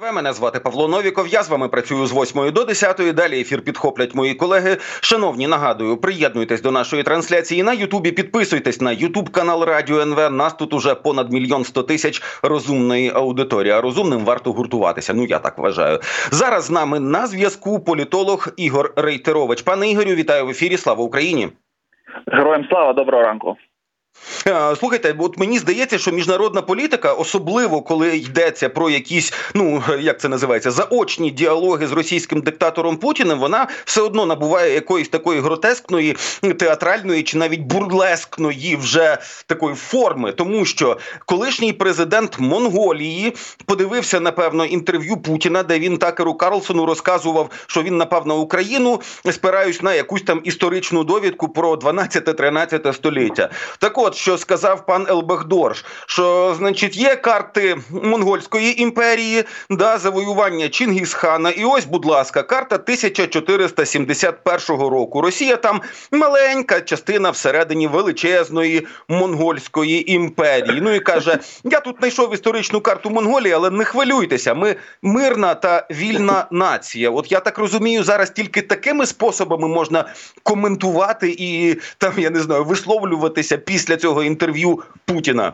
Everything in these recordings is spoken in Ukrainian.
Мене звати Павло Новіков. Я з вами працюю з 8 до 10. Далі ефір підхоплять мої колеги. Шановні, нагадую, приєднуйтесь до нашої трансляції на Ютубі. Підписуйтесь на Ютуб канал Радіо НВ. Нас тут уже понад мільйон сто тисяч розумної аудиторії. А розумним варто гуртуватися. Ну я так вважаю. Зараз з нами на зв'язку політолог Ігор Рейтерович. Пане Ігорю, вітаю в ефірі. Слава Україні! Героям слава доброго ранку. Слухайте, от мені здається, що міжнародна політика, особливо коли йдеться про якісь, ну як це називається, заочні діалоги з російським диктатором Путіним, вона все одно набуває якоїсь такої гротескної, театральної чи навіть бурлескної вже такої форми, тому що колишній президент Монголії подивився напевно інтерв'ю Путіна, де він такеру Карлсону розказував, що він напав на Україну, спираюсь на якусь там історичну довідку про 12-13 століття. Так от що сказав пан Елбехдорш, що значить є карти монгольської імперії, да, завоювання Чингісхана. І ось, будь ласка, карта 1471 року. Росія там маленька частина всередині величезної монгольської імперії. Ну і каже: я тут знайшов історичну карту Монголії, але не хвилюйтеся, ми мирна та вільна нація. От я так розумію, зараз тільки такими способами можна коментувати і там я не знаю висловлюватися після цього інтерв'ю Путіна?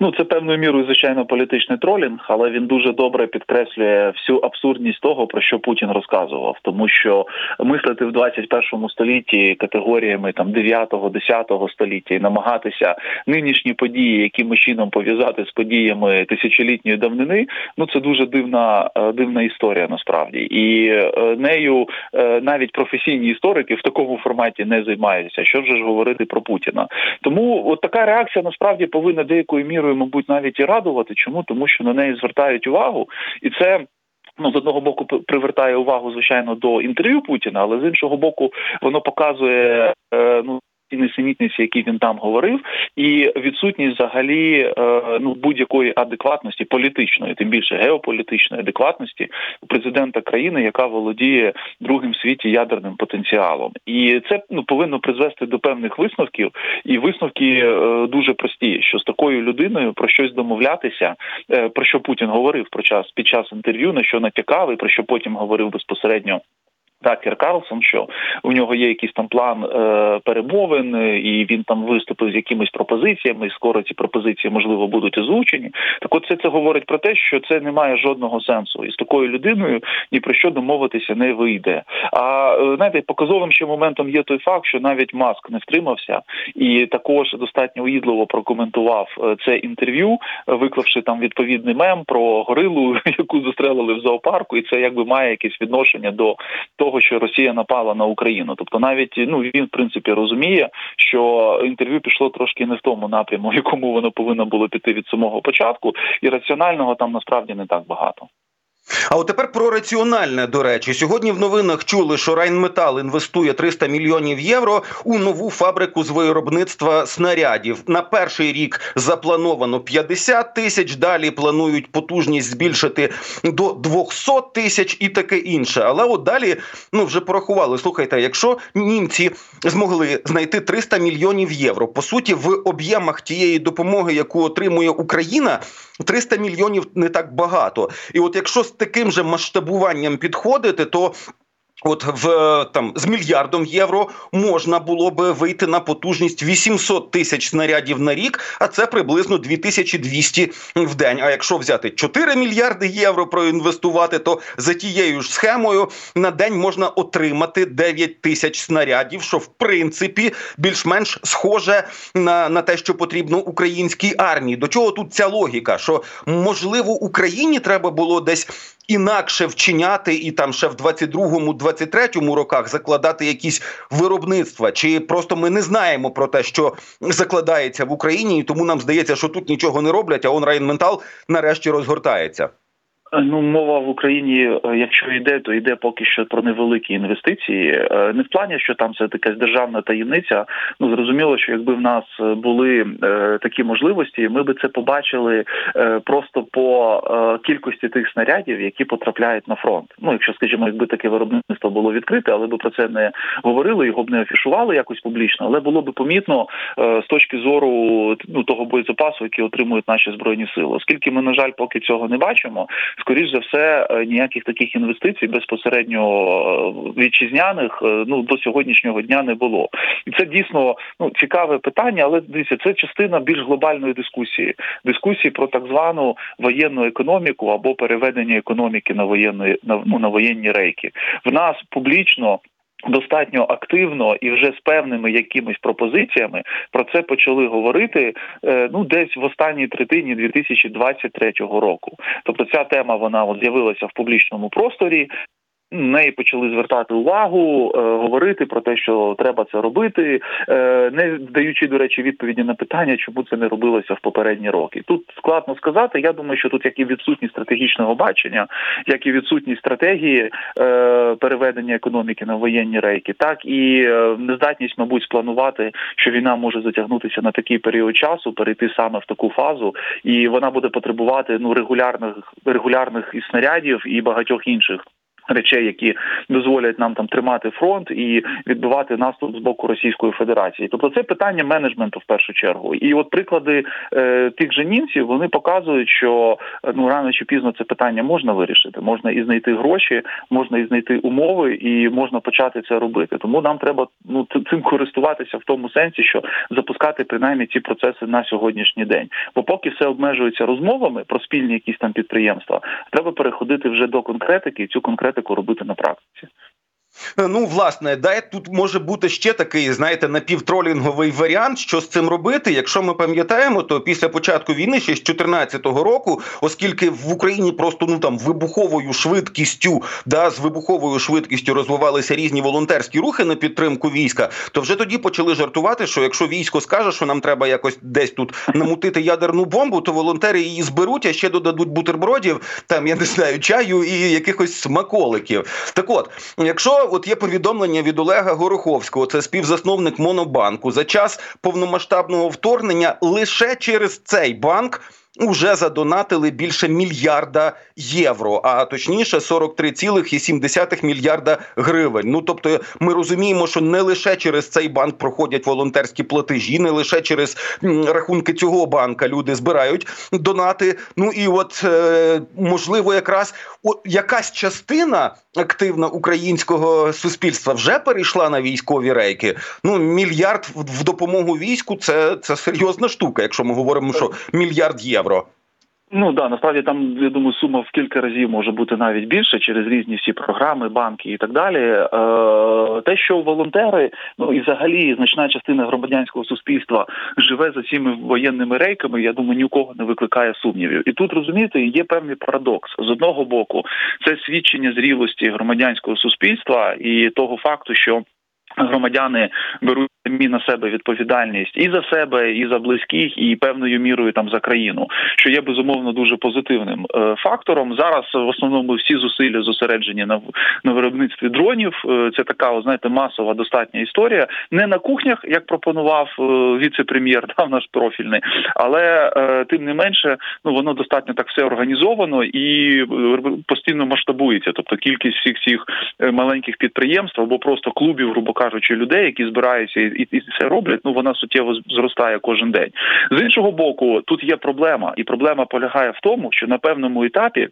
Ну це певною мірою, звичайно, політичний тролінг, але він дуже добре підкреслює всю абсурдність того, про що Путін розказував, тому що мислити в 21 столітті категоріями там 9-10 століття і намагатися нинішні події, якимось чином пов'язати з подіями тисячолітньої давнини. Ну це дуже дивна е, дивна історія насправді, і е, нею е, навіть професійні історики в такому форматі не займаються. Що вже ж говорити про Путіна? Тому от така реакція насправді повинна деякою мірою, мабуть, навіть і радувати. Чому тому, що на неї звертають увагу, і це. Ну, з одного боку привертає увагу звичайно до інтерв'ю Путіна, але з іншого боку, воно показує е, ну ті несенітниці, які він там говорив, і відсутність взагалі е, ну будь-якої адекватності політичної, тим більше геополітичної адекватності у президента країни, яка володіє другим світі ядерним потенціалом, і це ну повинно призвести до певних висновків. І висновки е, дуже прості, що з такою людиною про щось домовлятися, е, про що Путін говорив про час під час інтерв'ю, на що натякав, і про що потім говорив безпосередньо. Такер Карлсон, що у нього є якийсь там план е, перемовин, і він там виступив з якимись пропозиціями. і Скоро ці пропозиції можливо будуть озвучені. Так, от це це говорить про те, що це не має жодного сенсу, і з такою людиною ні про що домовитися не вийде. А е, знаєте, показовим ще моментом є той факт, що навіть маск не втримався, і також достатньо уїдливо прокоментував е, це інтерв'ю, виклавши там відповідний мем про горилу, яку застрелили в зоопарку, і це якби має якесь відношення до того того, що Росія напала на Україну. Тобто, навіть ну він в принципі розуміє, що інтерв'ю пішло трошки не в тому напряму, якому воно повинно було піти від самого початку, і раціонального там насправді не так багато. А от тепер про раціональне до речі, сьогодні в новинах чули, що Райнметал інвестує 300 мільйонів євро у нову фабрику з виробництва снарядів. На перший рік заплановано 50 тисяч. Далі планують потужність збільшити до 200 тисяч і таке інше. Але от далі ну вже порахували. Слухайте, якщо німці змогли знайти 300 мільйонів євро, по суті, в об'ємах тієї допомоги, яку отримує Україна, 300 мільйонів не так багато. І от якщо таким же масштабуванням підходити, то От в там з мільярдом євро можна було би вийти на потужність 800 тисяч снарядів на рік, а це приблизно 2200 в день. А якщо взяти 4 мільярди євро проінвестувати, то за тією ж схемою на день можна отримати 9 тисяч снарядів, що в принципі більш-менш схоже на, на те, що потрібно українській армії. До чого тут ця логіка? Що можливо Україні треба було десь інакше вчиняти і там ще в 22-му, 23-му роках закладати якісь виробництва, чи просто ми не знаємо про те, що закладається в Україні, і тому нам здається, що тут нічого не роблять, а он районментал нарешті розгортається. Е, ну, мова в Україні, е, якщо йде, то йде поки що про невеликі інвестиції. Е, не в плані, що там це якась державна таємниця. Ну зрозуміло, що якби в нас були такі можливості, ми би це побачили просто по кількості тих снарядів, які потрапляють на фронт. Ну, якщо скажімо, якби таке виробництво було відкрите, але би про це не говорили, його б не афішували якось публічно, але було б помітно з точки зору ну того боєзапасу, який отримують наші збройні сили, оскільки ми на жаль поки цього не бачимо скоріш за все, ніяких таких інвестицій безпосередньо вітчизняних ну до сьогоднішнього дня не було. І це дійсно ну цікаве питання, але дивіться, це частина більш глобальної дискусії. Дискусії про так звану воєнну економіку або переведення економіки на воєнні, на, ну, на воєнні рейки. В нас публічно. Достатньо активно і вже з певними якимись пропозиціями про це почали говорити е, ну десь в останній третині 2023 року. Тобто ця тема вона от з'явилася в публічному просторі неї почали звертати увагу, е, говорити про те, що треба це робити, е, не даючи до речі відповіді на питання, чому це не робилося в попередні роки. Тут складно сказати. Я думаю, що тут як і відсутність стратегічного бачення, як і відсутність стратегії е, переведення економіки на воєнні рейки, так і нездатність, мабуть, спланувати, що війна може затягнутися на такий період часу, перейти саме в таку фазу, і вона буде потребувати ну регулярних регулярних і снарядів і багатьох інших речей, які дозволять нам там тримати фронт і відбивати наступ з боку Російської Федерації. Тобто це питання менеджменту в першу чергу. І от приклади е, тих же німців вони показують, що е, ну рано чи пізно це питання можна вирішити. Можна і знайти гроші, можна і знайти умови, і можна почати це робити. Тому нам треба ну цим користуватися в тому сенсі, що запускати принаймні ці процеси на сьогоднішній день. Бо поки все обмежується розмовами про спільні якісь там підприємства, треба переходити вже до конкретики цю конкретику практику робити на практиці. Ну, власне, да, тут може бути ще такий, знаєте, напівтролінговий варіант, що з цим робити. Якщо ми пам'ятаємо, то після початку війни, ще з 2014 року, оскільки в Україні просто ну там вибуховою швидкістю, да, з вибуховою швидкістю розвивалися різні волонтерські рухи на підтримку війська, то вже тоді почали жартувати, що якщо військо скаже, що нам треба якось десь тут намутити ядерну бомбу, то волонтери її зберуть, а ще додадуть бутербродів, там я не знаю, чаю і якихось смаколиків. Так от, якщо от є повідомлення від Олега Гороховського, це співзасновник Монобанку. За час повномасштабного вторгнення лише через цей банк уже задонатили більше мільярда євро, а точніше 43,7 мільярда гривень. Ну тобто, ми розуміємо, що не лише через цей банк проходять волонтерські платежі, не лише через рахунки цього банка люди збирають донати. Ну і от е, можливо, якраз якась частина активна українського суспільства вже перейшла на військові рейки. Ну мільярд в допомогу війську це, це серйозна штука, якщо ми говоримо, що мільярд євро. Ну да, насправді там я думаю, сума в кілька разів може бути навіть більше через різні всі програми, банки і так далі. Е, Те, що волонтери, ну і взагалі значна частина громадянського суспільства живе за цими воєнними рейками, я думаю, ні у кого не викликає сумнівів. І тут розумієте, є певний парадокс з одного боку, це свідчення зрілості громадянського суспільства і того факту, що громадяни беруть самі на себе відповідальність і за себе, і за близьких, і певною мірою там за країну, що є безумовно дуже позитивним е, фактором. Зараз в основному всі зусилля зосереджені на на виробництві дронів. Е, це така, знаєте, масова достатня історія. Не на кухнях, як пропонував е, віце-прем'єр, там наш профільний, але тим не менше, ну воно достатньо так все організовано і постійно масштабується. Тобто кількість всіх цих маленьких підприємств або просто клубів, грубо кажучи, людей, які збираються і і це роблять, ну вона суттєво зростає кожен день. З іншого боку, тут є проблема, і проблема полягає в тому, що на певному етапі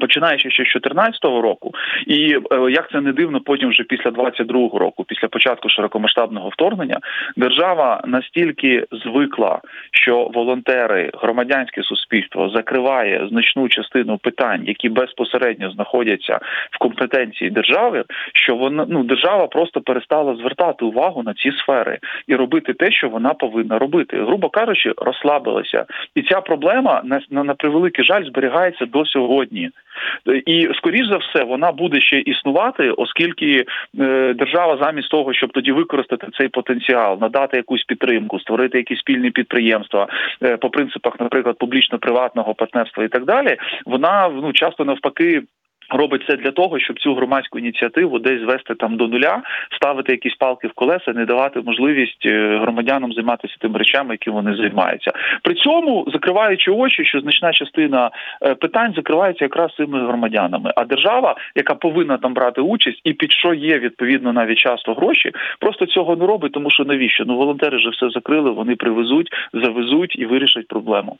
Починаючи ще з 2014 року, і е, як це не дивно, потім вже після 22-го року, після початку широкомасштабного вторгнення, держава настільки звикла, що волонтери, громадянське суспільство закриває значну частину питань, які безпосередньо знаходяться в компетенції держави, що вона ну держава просто перестала звертати увагу на ці сфери і робити те, що вона повинна робити, грубо кажучи, розслабилася, і ця проблема на, на, на превеликий жаль зберігається до сьогодні. І скоріш за все вона буде ще існувати, оскільки е, держава, замість того, щоб тоді використати цей потенціал, надати якусь підтримку, створити якісь спільні підприємства е, по принципах, наприклад, публічно-приватного партнерства і так далі, вона ну часто навпаки. Робить це для того, щоб цю громадську ініціативу десь звести там до нуля, ставити якісь палки в колеса, не давати можливість е, громадянам займатися тими речами, які вони займаються. При цьому закриваючи очі, що значна частина е, питань закривається якраз цими громадянами. А держава, яка повинна там брати участь, і під що є відповідно навіть часто гроші, просто цього не робить, тому що навіщо? Ну волонтери вже все закрили, вони привезуть, завезуть і вирішать проблему.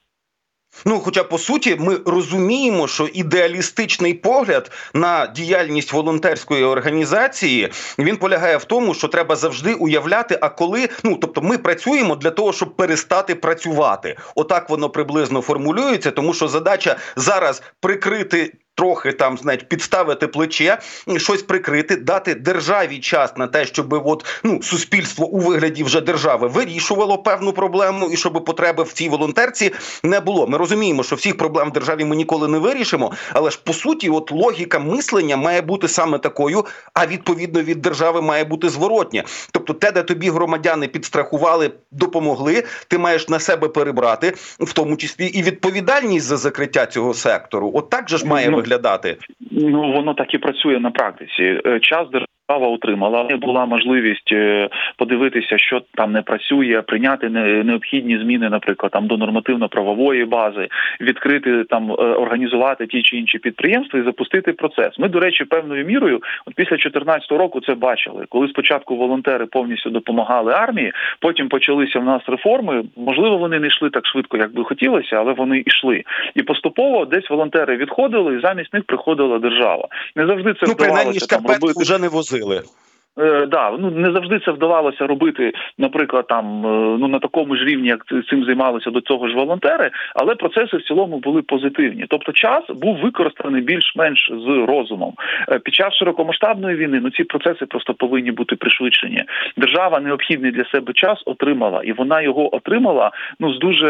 Ну, хоча по суті, ми розуміємо, що ідеалістичний погляд на діяльність волонтерської організації він полягає в тому, що треба завжди уявляти, а коли ну тобто, ми працюємо для того, щоб перестати працювати. Отак воно приблизно формулюється, тому що задача зараз прикрити трохи там знають, підставити плече, щось прикрити, дати державі час на те, щоб от ну суспільство у вигляді вже держави вирішувало певну проблему, і щоб потреби в цій волонтерці не було. Ми розуміємо, що всіх проблем в державі ми ніколи не вирішимо, але ж по суті, от логіка мислення має бути саме такою, а відповідно від держави має бути зворотня. Тобто, те, де тобі громадяни підстрахували, допомогли, ти маєш на себе перебрати, в тому числі і відповідальність за закриття цього сектору. От так же ж має виглядати виглядати? Ну воно так і працює на практиці. Час час держава отримала. Не була можливість е, подивитися, що там не працює, прийняти необхідні зміни, наприклад, там до нормативно-правової бази, відкрити там е, організувати ті чи інші підприємства і запустити процес. Ми, до речі, певною мірою, от після 2014 року, це бачили, коли спочатку волонтери повністю допомагали армії, потім почалися в нас реформи. Можливо, вони не йшли так швидко, як би хотілося, але вони йшли. І поступово десь волонтери відходили, і замість них приходила держава. Не завжди це ну, вдавалося там робити. вже не возили сили. Е, да, ну не завжди це вдавалося робити, наприклад, там е, ну на такому ж рівні, як цим займалися до цього ж волонтери, але процеси в цілому були позитивні. Тобто, час був використаний більш-менш з розумом. Е, під час широкомасштабної війни ну ці процеси просто повинні бути пришвидшені. Держава необхідний для себе час отримала, і вона його отримала ну з дуже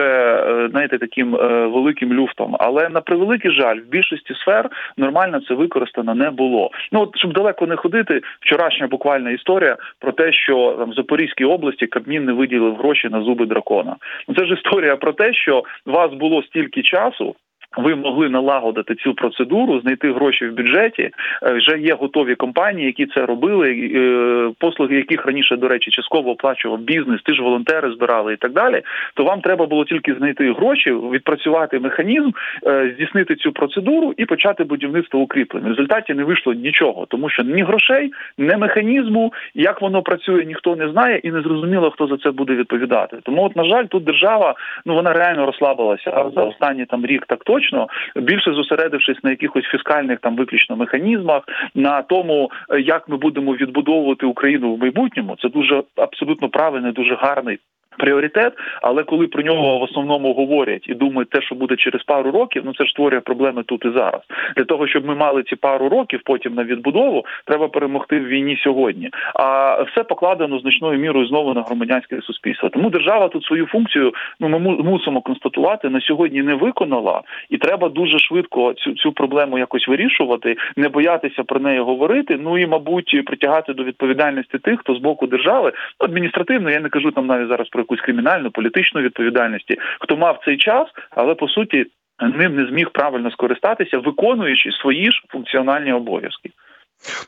знаєте, таким великим люфтом. Але на превеликий жаль, в більшості сфер нормально це використано не було. Ну от щоб далеко не ходити, вчорашня буквально актуальна історія про те, що там в Запорізькій області Кабмін не виділив гроші на зуби дракона. Ну це ж історія про те, що вас було стільки часу ви могли налагодити цю процедуру, знайти гроші в бюджеті. Е, вже є готові компанії, які це робили. Е, послуги, яких раніше до речі, частково оплачував бізнес, ти ж волонтери збирали і так далі. То вам треба було тільки знайти гроші, відпрацювати механізм, е, здійснити цю процедуру і почати будівництво укріплень. В результаті не вийшло нічого, тому що ні грошей, ні механізму, як воно працює, ніхто не знає, і не зрозуміло, хто за це буде відповідати. Тому, от на жаль, тут держава ну вона реально розслабилася за останні там рік так точно точно більше зосередившись на якихось фіскальних там виключно механізмах, на тому, е, як ми будемо відбудовувати Україну в майбутньому, це дуже абсолютно правильний, дуже гарний пріоритет, але коли про нього в основному говорять і думають те, що буде через пару років, ну це ж створює проблеми тут і зараз. Для того щоб ми мали ці пару років потім на відбудову, треба перемогти в війні сьогодні. А все покладено значною мірою знову на громадянське суспільство. Тому держава тут свою функцію ну ми мусимо констатувати на сьогодні не виконала, і треба дуже швидко цю цю проблему якось вирішувати, не боятися про неї говорити. Ну і мабуть притягати до відповідальності тих, хто з боку держави адміністративно. Я не кажу там навіть зараз про якусь кримінальну політичну відповідальність, хто мав цей час, але по суті ним не зміг правильно скористатися, виконуючи свої ж функціональні обов'язки.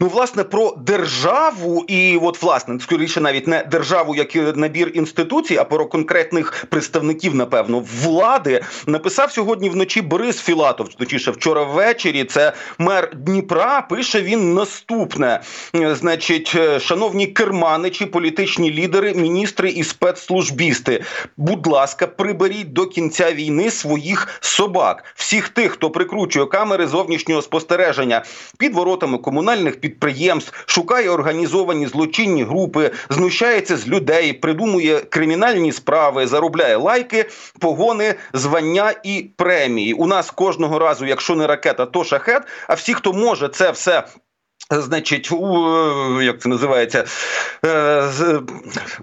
Ну, власне, про державу, і от власне скоріше, навіть не державу, як набір інституцій, а про конкретних представників, напевно, влади написав сьогодні вночі Борис Філатов. Точніше, вчора ввечері. Це мер Дніпра. Пише він наступне: значить, е, шановні керманичі, політичні лідери, міністри і спецслужбісти. Будь ласка, приберіть до кінця війни своїх собак, всіх тих, хто прикручує камери зовнішнього спостереження під воротами комунальних комунальних підприємств, шукає організовані злочинні групи, знущається з людей, придумує кримінальні справи, заробляє лайки, погони, звання і премії. У нас кожного разу, якщо не ракета, то шахет. А всі, хто може це все Значить, у, як це називається, е,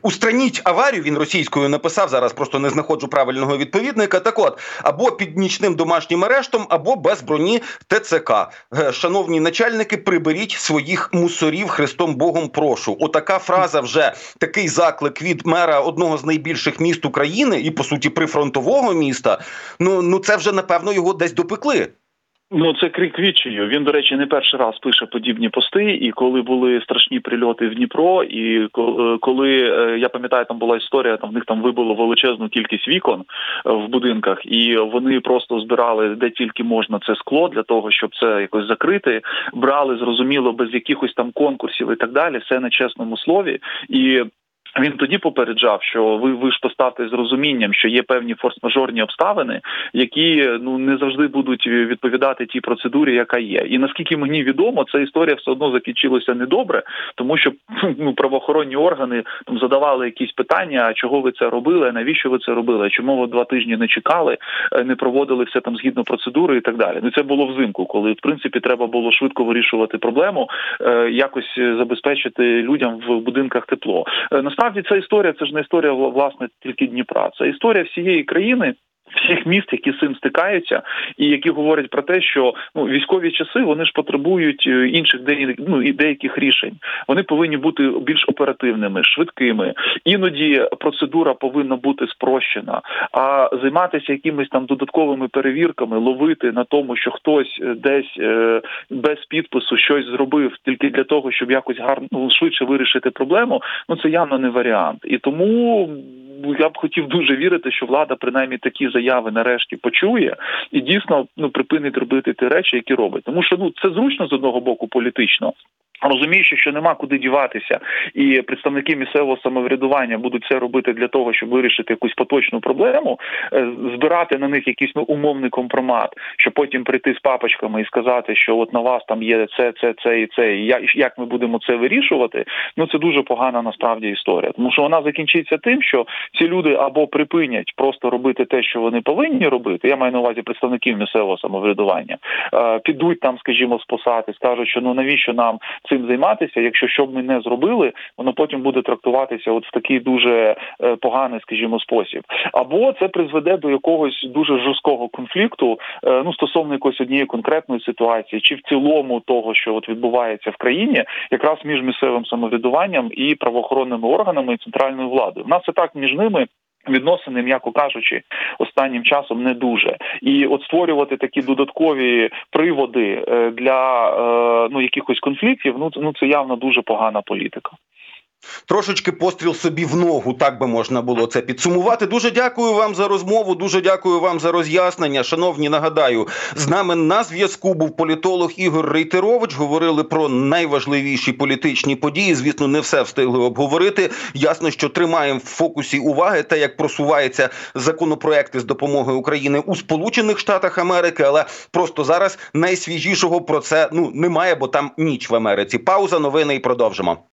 устраніть аварію. Він російською написав. Зараз просто не знаходжу правильного відповідника. Так от, або під нічним домашнім арештом, або без броні ТЦК. Е, шановні начальники, приберіть своїх мусорів Христом Богом. Прошу. Отака фраза вже такий заклик від мера одного з найбільших міст України і по суті прифронтового міста. Ну ну це вже напевно його десь допекли. Ну, це крик відчаю. Він, до речі, не перший раз пише подібні пости. І коли були страшні прильоти в Дніпро, і е, коли е, я пам'ятаю, там була історія, там в них там вибило величезну кількість вікон е, в будинках, і вони просто збирали де тільки можна це скло для того, щоб це якось закрити. Брали зрозуміло без якихось там конкурсів і так далі, все на чесному слові. І Він тоді попереджав, що ви ви ж поставте з розумінням, що є певні форс-мажорні обставини, які ну не завжди будуть відповідати тій процедурі, яка є. І наскільки мені відомо, ця історія все одно закінчилася недобре, тому що ну правоохоронні органи там задавали якісь питання: чого ви це робили? Навіщо ви це робили? Чому ви два тижні не чекали, е, не проводили все там згідно процедури і так далі? Ну це було взимку, коли в принципі треба було швидко вирішувати проблему, е, якось забезпечити людям в будинках тепло. Насправді насправді ця історія це ж не історія власне тільки Дніпра, це історія всієї країни. Всіх міст, які з цим стикаються, і які говорять про те, що ну військові часи вони ж потребують е, інших ну, і деяких рішень. Вони повинні бути більш оперативними, швидкими. Іноді процедура повинна бути спрощена. А займатися якимись там додатковими перевірками, ловити на тому, що хтось е, десь е, без підпису щось зробив тільки для того, щоб якось гарно ну, швидше вирішити проблему. Ну це явно не варіант, і тому я б хотів дуже вірити, що влада принаймні такі заяви нарешті почує і дійсно ну припинить робити ті речі, які робить. Тому що ну це зручно з одного боку політично. Розуміючи, що нема куди діватися, і представники місцевого самоврядування будуть це робити для того, щоб вирішити якусь поточну проблему, е, збирати на них якийсь ну умовний компромат, щоб потім прийти з папочками і сказати, що от на вас там є це, це, це і це, і як ми будемо це вирішувати. Ну це дуже погана насправді історія, тому що вона закінчиться тим, що ці люди або припинять просто робити те, що вони повинні робити. Я маю на увазі представників місцевого самоврядування, е, підуть там, скажімо, з посади, скажуть, що ну навіщо нам цим займатися, якщо що б ми не зробили, воно потім буде трактуватися от в такий дуже е, поганий, скажімо, спосіб. Або це призведе до якогось дуже жорсткого конфлікту, е, ну стосовно якоїсь однієї конкретної ситуації, чи в цілому того, що от відбувається в країні, якраз між місцевим самоврядуванням і правоохоронними органами і центральною владою. У нас це так між ними. Відносини, м'яко кажучи, останнім часом не дуже, і от створювати такі додаткові приводи е, для е, ну якихось конфліктів. Ну ну це явно дуже погана політика. Трошечки постріл собі в ногу, так би можна було це підсумувати. Дуже дякую вам за розмову. Дуже дякую вам за роз'яснення. Шановні, нагадаю, з нами на зв'язку був політолог Ігор Рейтерович. Говорили про найважливіші політичні події. Звісно, не все встигли обговорити. Ясно, що тримаємо в фокусі уваги те, як просуваються законопроекти з допомоги України у Сполучених Штатах Америки, але просто зараз найсвіжішого про це ну немає, бо там ніч в Америці. Пауза, новини і продовжимо.